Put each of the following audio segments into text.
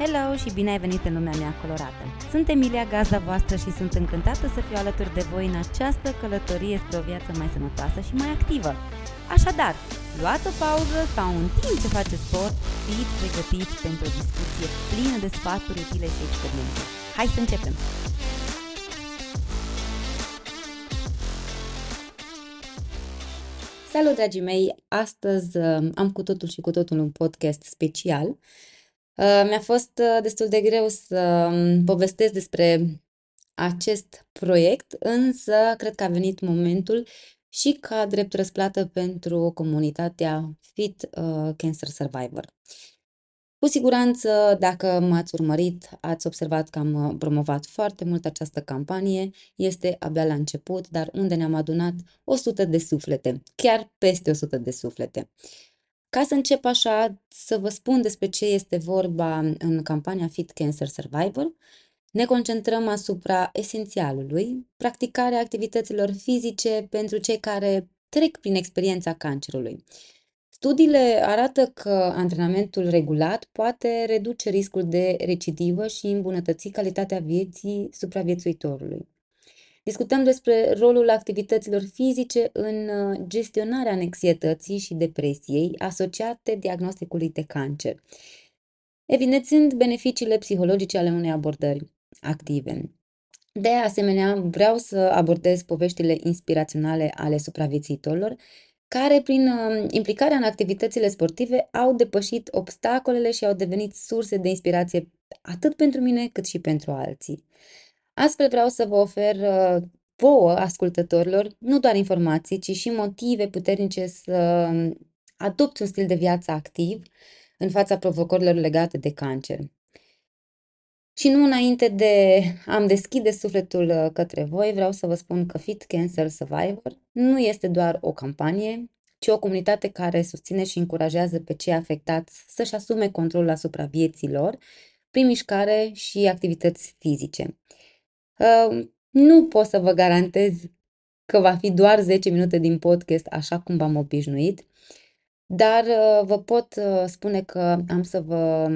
Hello și bine ai venit în lumea mea colorată! Sunt Emilia, gazda voastră și sunt încântată să fiu alături de voi în această călătorie spre o viață mai sănătoasă și mai activă. Așadar, luați o pauză sau în timp ce faceți sport, fiți pregătiți pentru o discuție plină de sfaturi utile și experiențe. Hai să începem! Salut, dragii mei! Astăzi uh, am cu totul și cu totul un podcast special Uh, mi-a fost uh, destul de greu să um, povestesc despre acest proiect, însă cred că a venit momentul și ca drept răsplată pentru comunitatea Fit uh, Cancer Survivor. Cu siguranță, dacă m-ați urmărit, ați observat că am promovat foarte mult această campanie. Este abia la început, dar unde ne-am adunat 100 de suflete, chiar peste 100 de suflete. Ca să încep așa să vă spun despre ce este vorba în campania Fit Cancer Survivor, ne concentrăm asupra esențialului, practicarea activităților fizice pentru cei care trec prin experiența cancerului. Studiile arată că antrenamentul regulat poate reduce riscul de recidivă și îmbunătăți calitatea vieții supraviețuitorului. Discutăm despre rolul activităților fizice în uh, gestionarea anxietății și depresiei asociate diagnosticului de cancer, evidențiind beneficiile psihologice ale unei abordări active. De asemenea, vreau să abordez poveștile inspiraționale ale supraviețuitorilor care, prin uh, implicarea în activitățile sportive, au depășit obstacolele și au devenit surse de inspirație atât pentru mine cât și pentru alții. Astfel vreau să vă ofer uh, vouă, ascultătorilor, nu doar informații, ci și motive puternice să um, adopți un stil de viață activ în fața provocărilor legate de cancer. Și nu înainte de a-mi deschide sufletul uh, către voi, vreau să vă spun că Fit Cancer Survivor nu este doar o campanie, ci o comunitate care susține și încurajează pe cei afectați să-și asume controlul asupra vieții lor prin mișcare și activități fizice. Nu pot să vă garantez că va fi doar 10 minute din podcast așa cum v-am obișnuit, dar uh, vă pot uh, spune că am să vă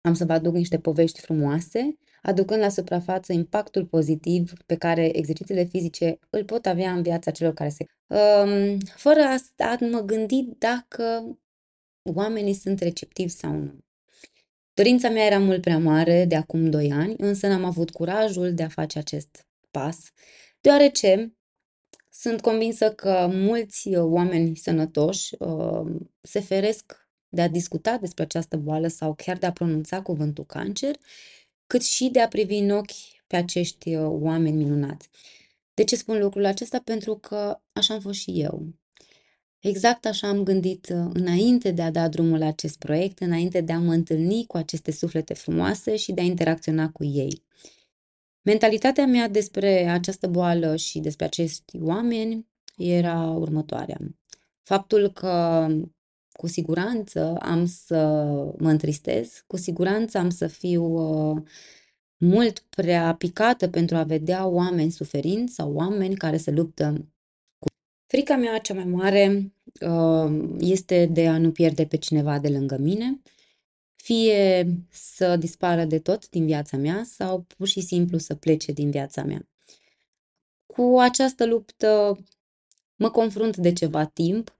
am să vă aduc niște povești frumoase, aducând la suprafață impactul pozitiv pe care exercițiile fizice îl pot avea în viața celor care se... Um, fără a mă gândi dacă oamenii sunt receptivi sau nu. Dorința mea era mult prea mare de acum 2 ani, însă n-am avut curajul de a face acest pas, deoarece sunt convinsă că mulți uh, oameni sănătoși uh, se feresc de a discuta despre această boală sau chiar de a pronunța cuvântul cancer, cât și de a privi în ochi pe acești uh, oameni minunați. De ce spun lucrul acesta? Pentru că așa am fost și eu. Exact așa am gândit uh, înainte de a da drumul la acest proiect, înainte de a mă întâlni cu aceste suflete frumoase și de a interacționa cu ei. Mentalitatea mea despre această boală și despre acești oameni era următoarea. Faptul că cu siguranță am să mă întristez, cu siguranță am să fiu uh, mult prea picată pentru a vedea oameni suferind sau oameni care se luptă Frica mea cea mai mare uh, este de a nu pierde pe cineva de lângă mine, fie să dispară de tot din viața mea sau pur și simplu să plece din viața mea. Cu această luptă mă confrunt de ceva timp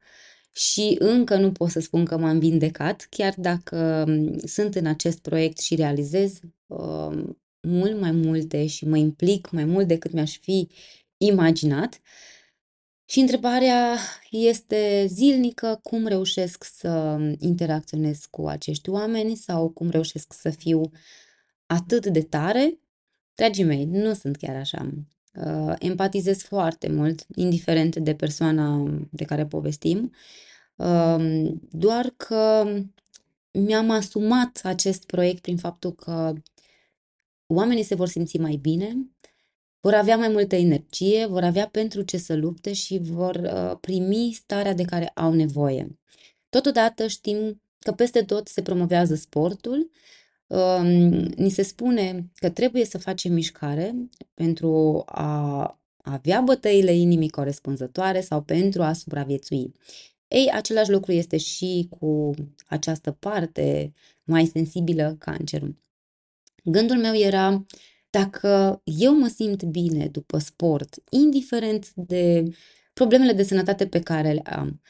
și încă nu pot să spun că m-am vindecat, chiar dacă um, sunt în acest proiect și realizez uh, mult mai multe și mă implic mai mult decât mi-aș fi imaginat. Uh, și întrebarea este zilnică, cum reușesc să interacționez cu acești oameni sau cum reușesc să fiu atât de tare. Dragii mei, nu sunt chiar așa. Uh, empatizez foarte mult, indiferent de persoana de care povestim, uh, doar că mi-am asumat acest proiect prin faptul că oamenii se vor simți mai bine, vor avea mai multă energie, vor avea pentru ce să lupte și vor uh, primi starea de care au nevoie. Totodată știm că peste tot se promovează sportul, um, ni se spune că trebuie să facem mișcare pentru a avea bătăile inimii corespunzătoare sau pentru a supraviețui. Ei, același lucru este și cu această parte mai sensibilă, cancerul. Gândul meu era, dacă eu mă simt bine după sport, indiferent de problemele de sănătate pe care le am,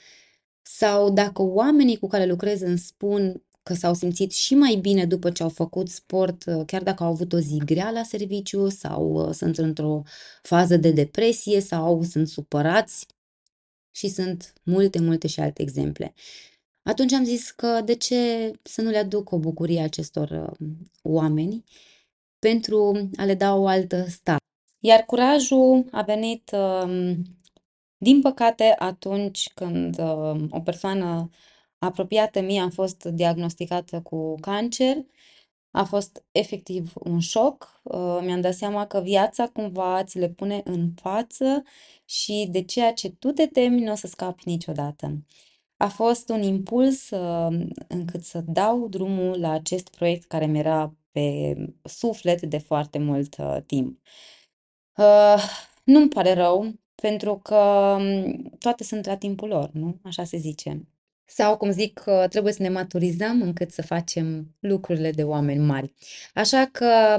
sau dacă oamenii cu care lucrez îmi spun că s-au simțit și mai bine după ce au făcut sport, chiar dacă au avut o zi grea la serviciu sau uh, sunt într-o fază de depresie sau sunt supărați și sunt multe, multe și alte exemple. Atunci am zis că de ce să nu le aduc o bucurie acestor uh, oameni pentru a le da o altă stare. Iar curajul a venit, um, din păcate, atunci când um, o persoană apropiată mie a fost diagnosticată cu cancer. A fost efectiv un șoc. Uh, mi-am dat seama că viața cumva ți le pune în față și de ceea ce tu te temi nu o să scapi niciodată. A fost un impuls uh, încât să dau drumul la acest proiect care mi-era pe suflet de foarte mult uh, timp. Nu-mi pare rău, pentru că um, toate sunt la timpul lor, nu? Așa se zice. Sau, cum zic, trebuie să ne maturizăm încât să facem lucrurile de oameni mari. Așa că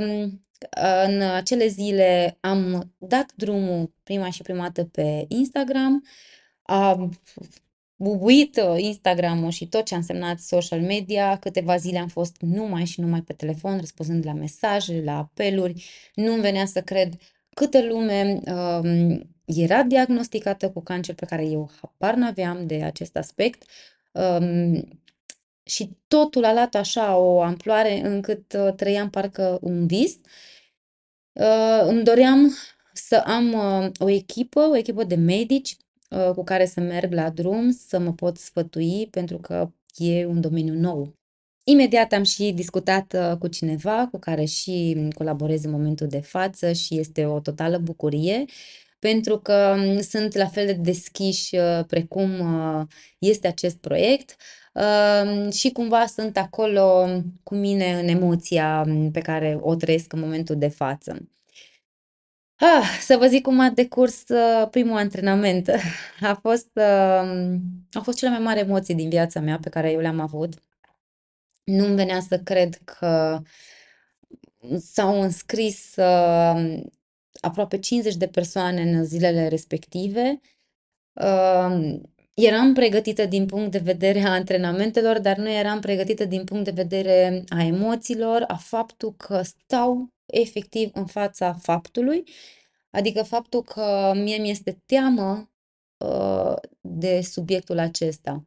în acele zile am dat drumul prima și prima dată pe Instagram, am bubuit Instagram-ul și tot ce a însemnat social media. Câteva zile am fost numai și numai pe telefon, răspunzând la mesaje, la apeluri. Nu-mi venea să cred câtă lume um, era diagnosticată cu cancer pe care eu habar n-aveam de acest aspect. Um, și totul a luat așa o amploare încât uh, trăiam parcă un vis. Uh, îmi doream să am uh, o echipă, o echipă de medici uh, cu care să merg la drum, să mă pot sfătui, pentru că e un domeniu nou. Imediat am și discutat uh, cu cineva cu care și colaborez în momentul de față și este o totală bucurie pentru că mm, sunt la fel de deschiși uh, precum uh, este acest proiect uh, și cumva sunt acolo cu mine în emoția mm, pe care o trăiesc în momentul de față. Ah, să vă zic cum a decurs primul antrenament. A fost, au fost cele mai mari emoții din viața mea pe care eu le-am avut. Nu-mi venea să cred că s-au înscris aproape 50 de persoane în zilele respective. Eram pregătită din punct de vedere a antrenamentelor, dar nu eram pregătită din punct de vedere a emoțiilor, a faptul că stau efectiv în fața faptului, adică faptul că mie mi-este teamă uh, de subiectul acesta.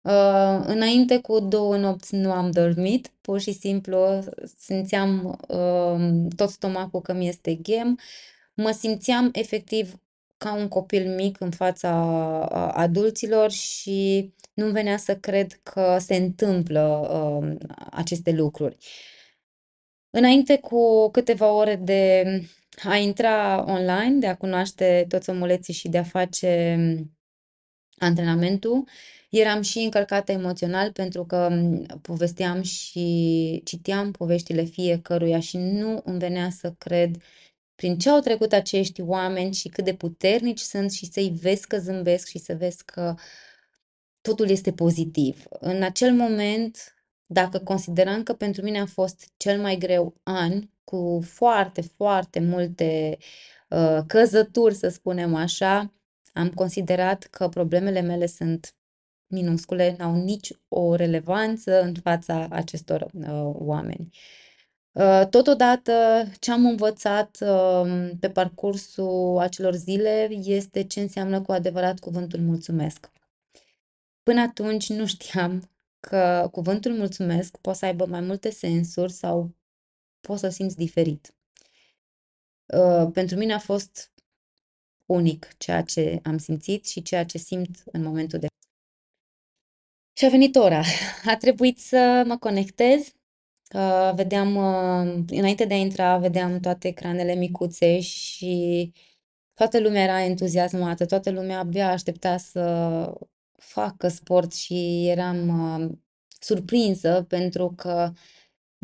Uh, înainte cu două nopți nu am dormit, pur și simplu simțeam uh, tot stomacul că mi este ghem, mă simțeam efectiv ca un copil mic în fața adulților și nu venea să cred că se întâmplă uh, aceste lucruri. Înainte cu câteva ore de a intra online, de a cunoaște toți omuleții și de a face antrenamentul, eram și încărcată emoțional pentru că povesteam și citeam poveștile fiecăruia și nu îmi venea să cred prin ce au trecut acești oameni și cât de puternici sunt și să-i vezi că zâmbesc și să vezi că totul este pozitiv. În acel moment, dacă consideram că pentru mine a fost cel mai greu an, cu foarte, foarte multe uh, căzături, să spunem așa, am considerat că problemele mele sunt minuscule, n-au nici o relevanță în fața acestor uh, oameni. Uh, totodată, ce am învățat uh, pe parcursul acelor zile este ce înseamnă cu adevărat cuvântul mulțumesc. Până atunci nu știam că cuvântul mulțumesc poate să aibă mai multe sensuri sau poți să simți diferit. Uh, pentru mine a fost unic ceea ce am simțit și ceea ce simt în momentul de și a venit ora. A trebuit să mă conectez. Vedeam, uh, înainte de a intra, vedeam toate ecranele micuțe și toată lumea era entuziasmată, toată lumea abia aștepta să facă sport și eram uh, surprinsă pentru că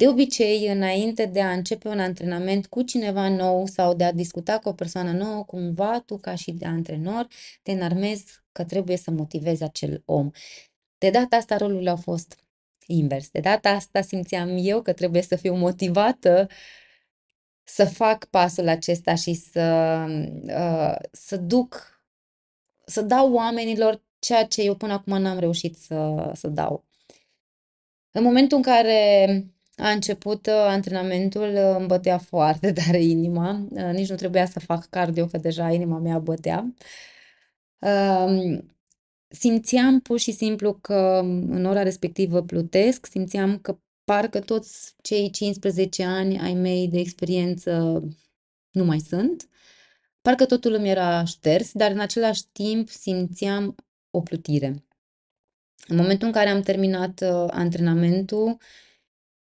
de obicei, înainte de a începe un antrenament cu cineva nou sau de a discuta cu o persoană nouă, cumva tu, ca și de antrenor, te înarmezi că trebuie să motivez acel om. De data asta rolurile au fost invers. De data asta simțeam eu că trebuie să fiu motivată să fac pasul acesta și să, uh, să duc, să dau oamenilor ceea ce eu până acum n-am reușit să, să dau. În momentul în care a început uh, antrenamentul, uh, îmi bătea foarte tare inima. Uh, nici nu trebuia să fac cardio, că deja inima mea bătea. Um, simțeam pur și simplu că în ora respectivă plutesc, simțeam că parcă toți cei 15 ani ai mei de experiență nu mai sunt. Parcă totul îmi era șters, dar în același timp simțeam o plutire. În momentul în care am terminat uh, antrenamentul,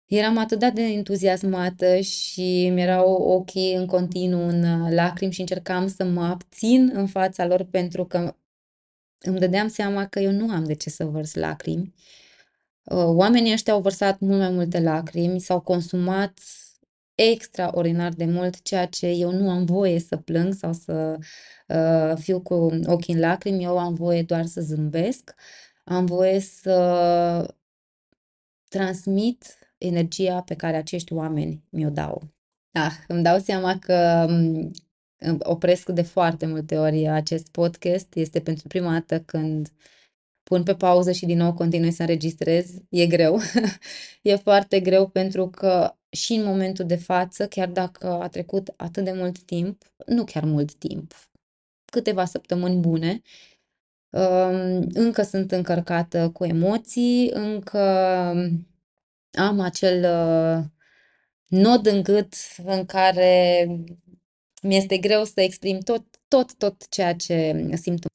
eram atât de entuziasmată și mi-erau ochii în continuu în uh, lacrimi și încercam să mă abțin în fața lor pentru că îmi dădeam seama că eu nu am de ce să vărs lacrimi. Uh, oamenii ăștia au vărsat mult mai multe lacrimi, s-au consumat extraordinar de mult, ceea ce eu nu am voie să plâng sau să uh, fiu cu ochii în lacrimi, eu am voie doar să zâmbesc, am voie să transmit energia pe care acești oameni mi-o dau. Ah, îmi dau seama că mm, opresc de foarte multe ori acest podcast. Este pentru prima dată când pun pe pauză și din nou continui să înregistrez. E greu. e foarte greu pentru că și în momentul de față, chiar dacă a trecut atât de mult timp, nu chiar mult timp, câteva săptămâni bune, um, încă sunt încărcată cu emoții, încă am acel uh, nod în gât în care mi-este greu să exprim tot, tot, tot ceea ce simt.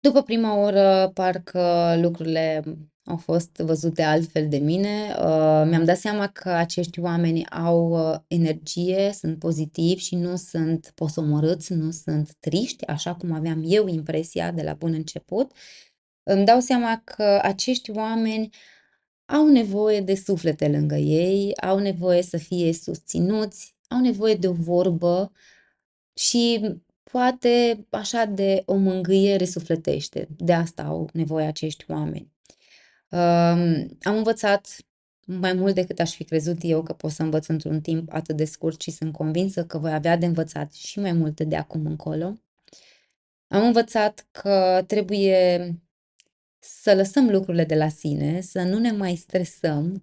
După prima oră, parcă lucrurile au fost văzute altfel de mine. Uh, mi-am dat seama că acești oameni au uh, energie, sunt pozitivi și nu sunt posomorâți, nu sunt triști, așa cum aveam eu impresia de la bun început. Îmi dau seama că acești oameni au nevoie de suflete lângă ei, au nevoie să fie susținuți, au nevoie de o vorbă și poate așa de o mângâiere sufletește. De asta au nevoie acești oameni. Um, am învățat mai mult decât aș fi crezut eu că pot să învăț într-un timp atât de scurt și sunt convinsă că voi avea de învățat și mai multe de acum încolo. Am învățat că trebuie să lăsăm lucrurile de la sine, să nu ne mai stresăm,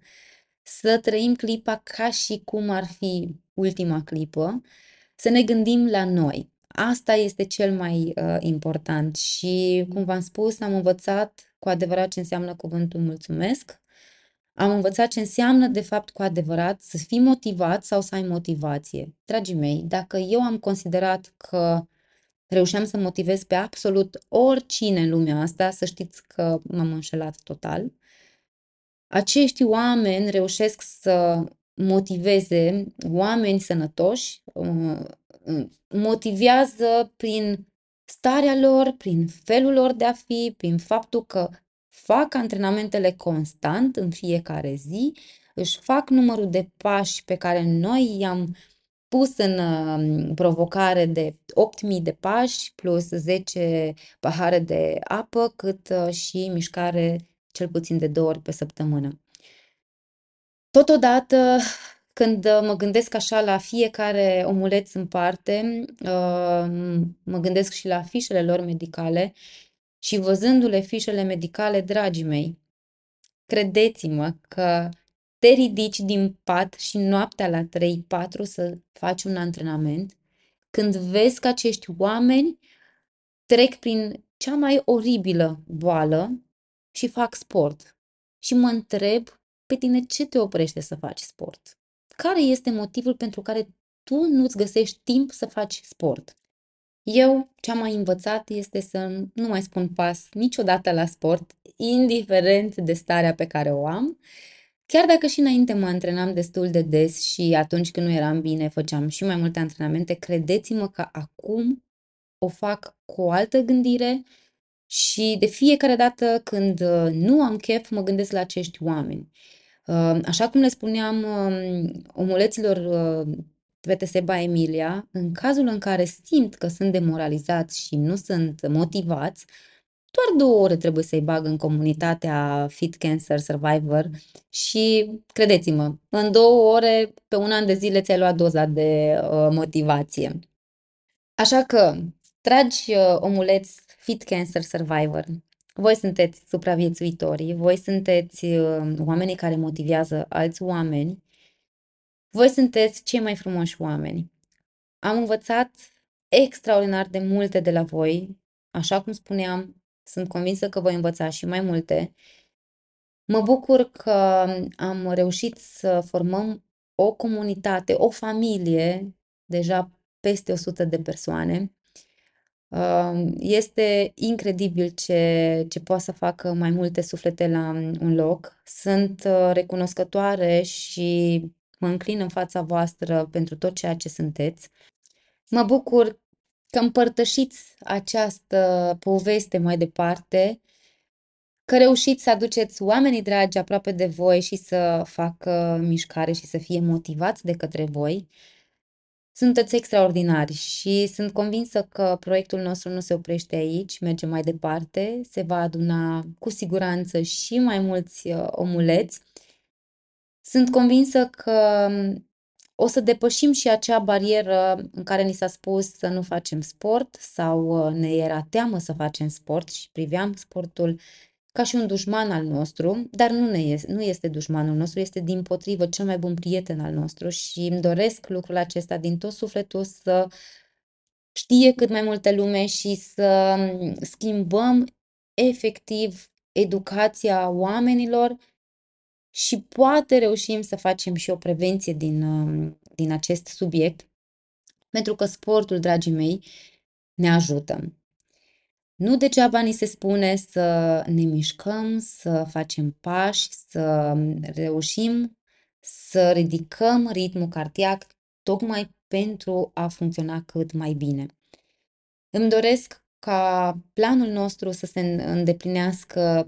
să trăim clipa ca și cum ar fi ultima clipă, să ne gândim la noi. Asta este cel mai uh, important și, cum v-am spus, am învățat cu adevărat ce înseamnă cuvântul mulțumesc. Am învățat ce înseamnă, de fapt, cu adevărat să fii motivat sau să ai motivație. Dragii mei, dacă eu am considerat că reușeam să motivez pe absolut oricine în lumea asta, să știți că m-am înșelat total. Acești oameni reușesc să motiveze oameni sănătoși, uh, uh, motivează prin starea lor, prin felul lor de a fi, prin faptul că fac antrenamentele constant în fiecare zi, își fac numărul de pași pe care noi i-am pus în uh, provocare de 8000 de pași plus 10 pahare de apă, cât uh, și mișcare cel puțin de două ori pe săptămână. Totodată, când uh, mă gândesc așa la fiecare omuleț în parte, mă gândesc și la fișele lor medicale și văzându-le fișele medicale, dragii mei, credeți-mă că te ridici din pat și noaptea la 3-4 să faci un antrenament, când vezi că acești oameni trec prin cea mai oribilă boală și fac sport. Și mă întreb pe tine ce te oprește să faci sport? Care este motivul pentru care tu nu-ți găsești timp să faci sport? Eu ce am mai învățat este să nu mai spun pas niciodată la sport, indiferent de starea pe care o am Chiar dacă și înainte mă antrenam destul de des și atunci când nu eram bine făceam și mai multe antrenamente, credeți-mă că acum o fac cu o altă gândire și de fiecare dată când uh, nu am chef, mă gândesc la acești oameni. Uh, așa cum le spuneam um, omuleților uh, Seba Emilia, în cazul în care simt că sunt demoralizați și nu sunt motivați, doar două ore trebuie să-i bag în comunitatea Fit Cancer Survivor și, credeți-mă, în două ore, pe un an de zile ți-ai luat doza de uh, motivație. Așa că, dragi uh, omuleți Fit Cancer Survivor, voi sunteți supraviețuitorii, voi sunteți uh, oamenii care motivează alți oameni, voi sunteți cei mai frumoși oameni. Am învățat extraordinar de multe de la voi, așa cum spuneam, sunt convinsă că voi învăța și mai multe. Mă bucur că am reușit să formăm o comunitate, o familie, deja peste 100 de persoane. Este incredibil ce, ce poate să facă mai multe suflete la un loc. Sunt uh, recunoscătoare și mă înclin în fața voastră pentru tot ceea ce sunteți. Mă bucur că împărtășiți această poveste mai departe, că reușiți să aduceți oamenii dragi aproape de voi și să facă mișcare și să fie motivați de către voi. Sunteți extraordinari și sunt convinsă că proiectul nostru nu se oprește aici, merge mai departe, se va aduna cu siguranță și mai mulți uh, omuleți. Sunt convinsă că o să depășim și acea barieră în care ni s-a spus să nu facem sport sau uh, ne era teamă să facem sport și priveam sportul ca și un dușman al nostru, dar nu, ne este, nu este dușmanul nostru, este din potrivă cel mai bun prieten al nostru și îmi doresc lucrul acesta din tot sufletul să știe cât mai multe lume și să mm, schimbăm efectiv educația oamenilor și poate reușim să facem și o prevenție din, um, din acest subiect, pentru că sportul, dragii mei, ne ajută. Nu degeaba ni se spune să ne mișcăm, să facem pași, să reușim să ridicăm ritmul cardiac tocmai pentru a funcționa cât mai bine. Îmi doresc ca planul nostru să se îndeplinească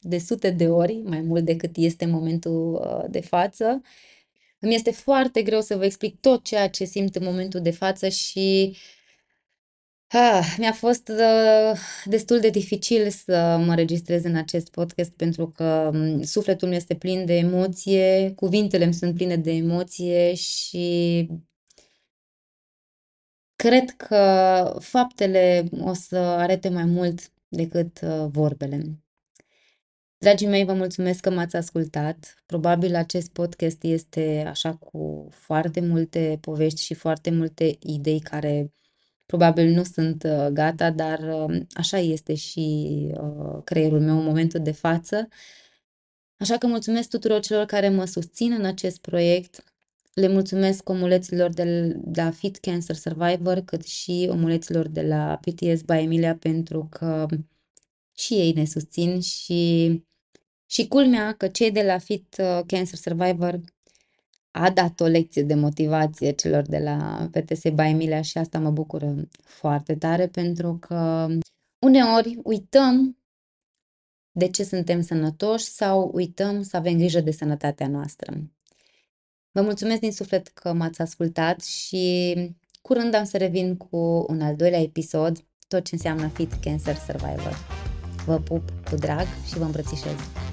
de sute de ori, mai mult decât este momentul uh, de față. Îmi este foarte greu să vă explic tot ceea ce simt în momentul de față și ah, mi-a fost uh, destul de dificil să mă registrez în acest podcast pentru că um, sufletul meu este plin de emoție, cuvintele îmi sunt pline de emoție și cred că faptele o să arate mai mult decât uh, vorbele. Dragii mei, vă mulțumesc că m-ați ascultat. Probabil acest podcast este așa cu foarte multe povești și foarte multe idei care probabil nu sunt uh, gata, dar uh, așa este și uh, creierul meu în momentul de față. Așa că mulțumesc tuturor celor care mă susțin în acest proiect. Le mulțumesc omuleților de la Fit Cancer Survivor, cât și omuleților de la PTS by Emilia, pentru că și ei ne susțin și și culmea că cei de la Fit uh, Cancer Survivor a dat o lecție de motivație celor de la PTS by Emilia și asta mă bucură foarte tare pentru că uneori uităm de ce suntem sănătoși sau uităm să avem grijă de sănătatea noastră. Vă mulțumesc din suflet că m-ați ascultat și curând am să revin cu un al doilea episod, tot ce înseamnă Fit Cancer Survivor. Vă pup cu drag și vă îmbrățișez!